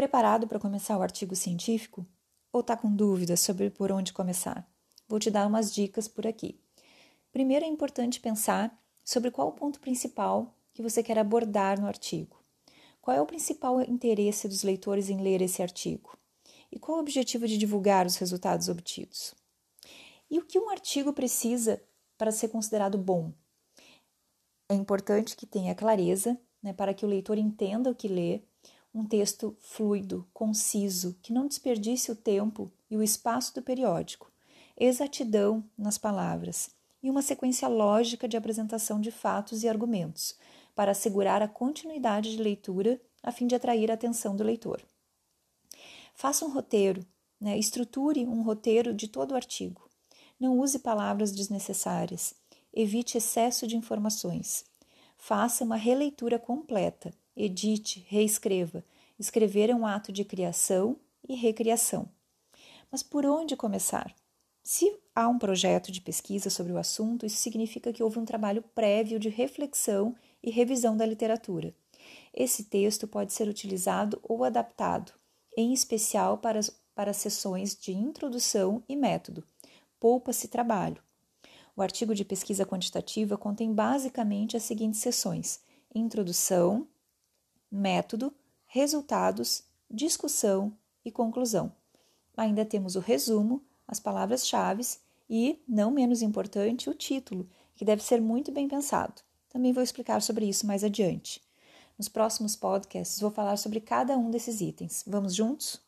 preparado para começar o artigo científico? Ou está com dúvidas sobre por onde começar? Vou te dar umas dicas por aqui. Primeiro é importante pensar sobre qual o ponto principal que você quer abordar no artigo. Qual é o principal interesse dos leitores em ler esse artigo? E qual o objetivo de divulgar os resultados obtidos? E o que um artigo precisa para ser considerado bom? É importante que tenha clareza, né, para que o leitor entenda o que lê, um texto fluido, conciso, que não desperdice o tempo e o espaço do periódico, exatidão nas palavras e uma sequência lógica de apresentação de fatos e argumentos, para assegurar a continuidade de leitura a fim de atrair a atenção do leitor. Faça um roteiro, né? estruture um roteiro de todo o artigo. Não use palavras desnecessárias. Evite excesso de informações. Faça uma releitura completa. Edite, reescreva. Escrever é um ato de criação e recriação. Mas por onde começar? Se há um projeto de pesquisa sobre o assunto, isso significa que houve um trabalho prévio de reflexão e revisão da literatura. Esse texto pode ser utilizado ou adaptado, em especial para, para sessões de introdução e método. Poupa-se trabalho. O artigo de pesquisa quantitativa contém basicamente as seguintes sessões: introdução, método, resultados, discussão e conclusão. Ainda temos o resumo, as palavras-chave e, não menos importante, o título, que deve ser muito bem pensado. Também vou explicar sobre isso mais adiante. Nos próximos podcasts vou falar sobre cada um desses itens. Vamos juntos?